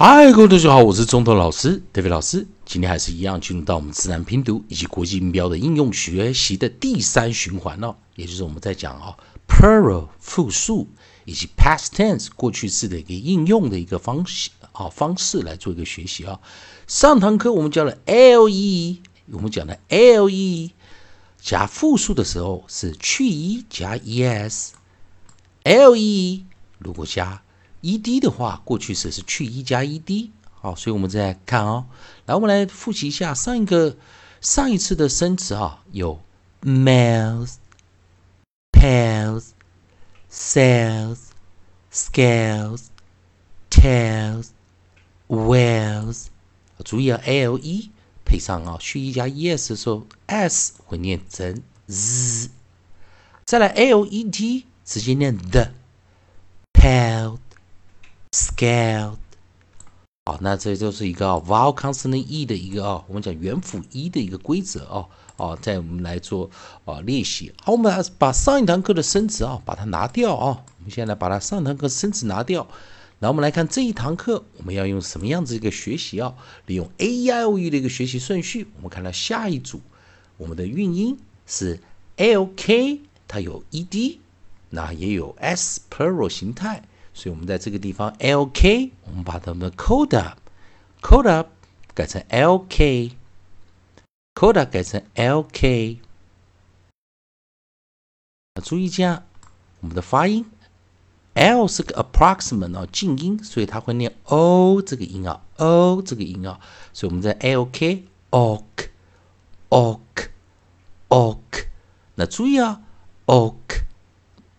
嗨，各位同学好，我是中头老师 David 老师。今天还是一样进入到我们自然拼读以及国际音标的应用学习的第三循环了，也就是我们在讲啊 plural 复数以及 past tense 过去式的一个应用的一个方式啊方式来做一个学习啊。上堂课我们教了 le，我们讲的 le 加复数的时候是去 e 加 es，le 如果加 ed 的话，过去式是去 e 加 ed，好，所以我们再看哦。来，我们来复习一下上一个上一次的生词啊，有 males、pales、cells、scales、tails、whales。注意啊，le 配上啊去 e 加 es 的时候，s 会念成 z。再来 led 直接念 the，pale。Scaled，好，那这就是一个 vowel consonant e 的一个啊，我们讲元辅一的一个规则哦，哦，在我们来做啊练习。好，我们来把上一堂课的生词啊，把它拿掉啊。我们现在把它上堂课生词拿掉，然后我们来看这一堂课我们要用什么样子一个学习啊？利用 a i o e 的一个学习顺序，我们看到下一组，我们的韵音是 l k，它有 e d，那也有 s plural 形态。所以，我们在这个地方，lk，我们把它们的 code up，code up 改成 lk，code up 改成 lk。注意一下我们的发音，l 是个 approximate 啊，静音，所以它会念 o 这个音啊，o 这个音啊。所以我们在 lk，ok，ok，ok。那注意啊，ok。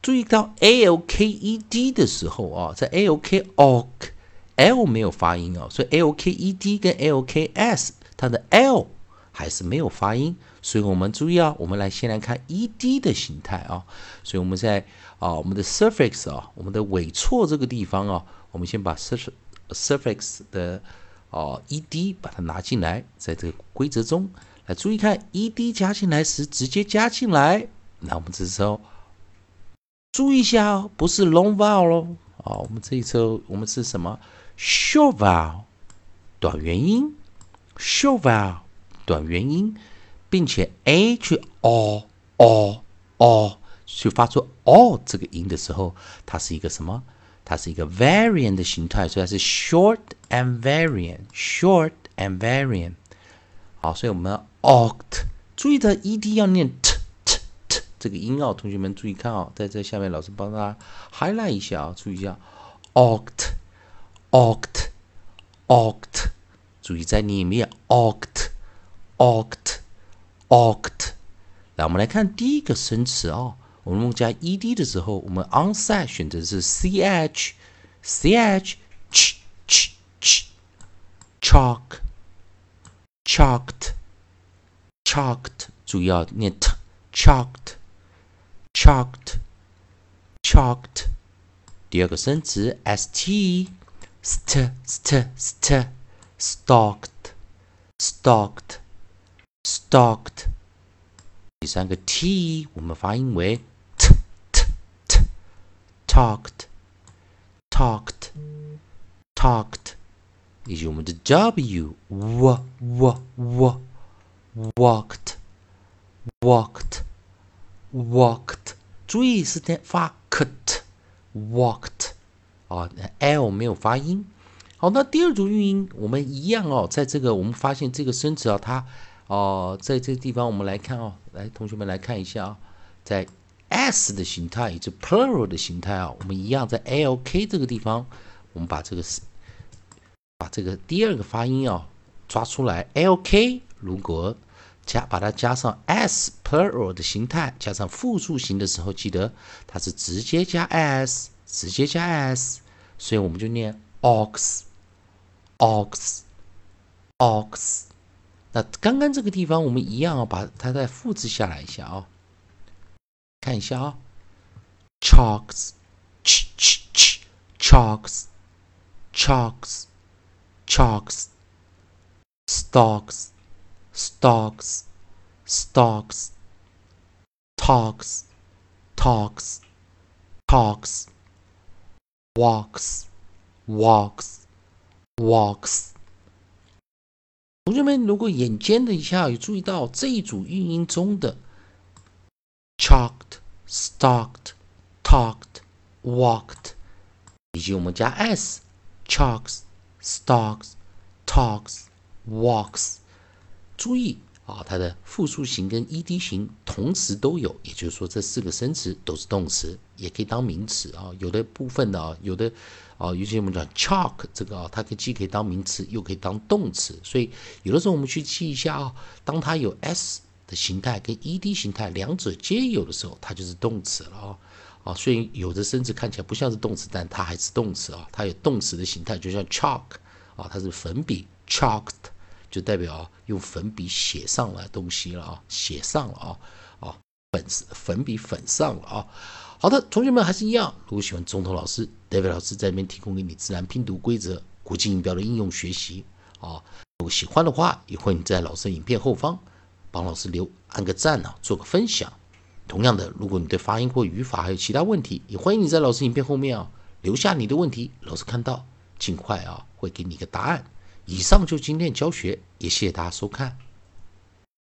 注意到 a l k e d 的时候啊，在 a l k o k l 没有发音哦，所以 a l k e d 跟 l k s 它的 l 还是没有发音，所以我们注意啊，我们来先来看 e d 的形态啊，所以我们在啊我们的 suffix 啊，我们的尾错这个地方啊，我们先把 suffix 的哦 e d 把它拿进来，在这个规则中来注意看 e d 加进来时直接加进来，那我们这时候。注意一下哦，不是 long vowel 喽，啊，我们这一侧我们是什么 short vowel 短元音，short vowel 短元音，并且 a 去 o o o 去发出 o 这个音的时候，它是一个什么？它是一个 variant 的形态，所以它是 short and variant，short and variant。好，所以我们 oct，注意的 ed 要念 t。这个音啊，同学们注意看啊，在这下面老师帮大家 highlight 一下啊，注意一下，oct，oct，oct，注意在里面，oct，oct，oct。来，我们来看第一个生词啊，我们加 ed 的时候，我们 onside 选择是 ch，ch，ch，ch，chalk，chalked，chalked，注意要念 t，chalked chalked。第二个生词 st, st, st, st, stalked, stalked, stalked。第三个 t 我们发音为 t, t, t, talked, talked, talked。以及我们的 w, w, w, w, walked, walked。 walked，注意是在发 kt，walked，啊，l 没有发音。好，那第二组韵音我们一样哦，在这个我们发现这个生词啊，它哦，在这个地方我们来看哦，来同学们来看一下啊，在 s 的形态以及 plural 的形态啊，我们一样在 lk 这个地方，我们把这个是把这个第二个发音啊抓出来，lk 如果。加把它加上 s plural 的形态，加上复数型的时候，记得它是直接加 s，直接加 s，所以我们就念 ox，ox，ox。那刚刚这个地方我们一样啊，把它再复制下来一下啊，看一下啊，chalks，ch ch stocks, stocks,。talks, talks, talks, walks, walks, walks。同学们，如果眼尖的一下有注意到这一组韵音中的 chalked、stocked,、talked、walked，以及我们加 s，chalks、stalks、talks、walks，注意啊，它的复数型跟 ed 型同时都有，也就是说这四个生词都是动词，也可以当名词啊。有的部分的啊，有的。啊，尤其我们讲 chalk 这个啊，它可既可以当名词，又可以当动词，所以有的时候我们去记一下啊，当它有 s 的形态跟 ed 形态两者皆有的时候，它就是动词了啊。啊，虽然有的生词看起来不像是动词，但它还是动词啊，它有动词的形态，就像 chalk 啊，它是粉笔 chalked，就代表用粉笔写上了东西了啊，写上了啊啊粉粉笔粉上了啊。好的，同学们还是一样。如果喜欢中头老师，David 老师在这边提供给你自然拼读规则、国际音标的应用学习啊。如果喜欢的话，也欢迎在老师影片后方帮老师留按个赞呢，做个分享。同样的，如果你对发音或语法还有其他问题，也欢迎你在老师影片后面啊留下你的问题，老师看到尽快啊会给你一个答案。以上就今天教学，也谢谢大家收看。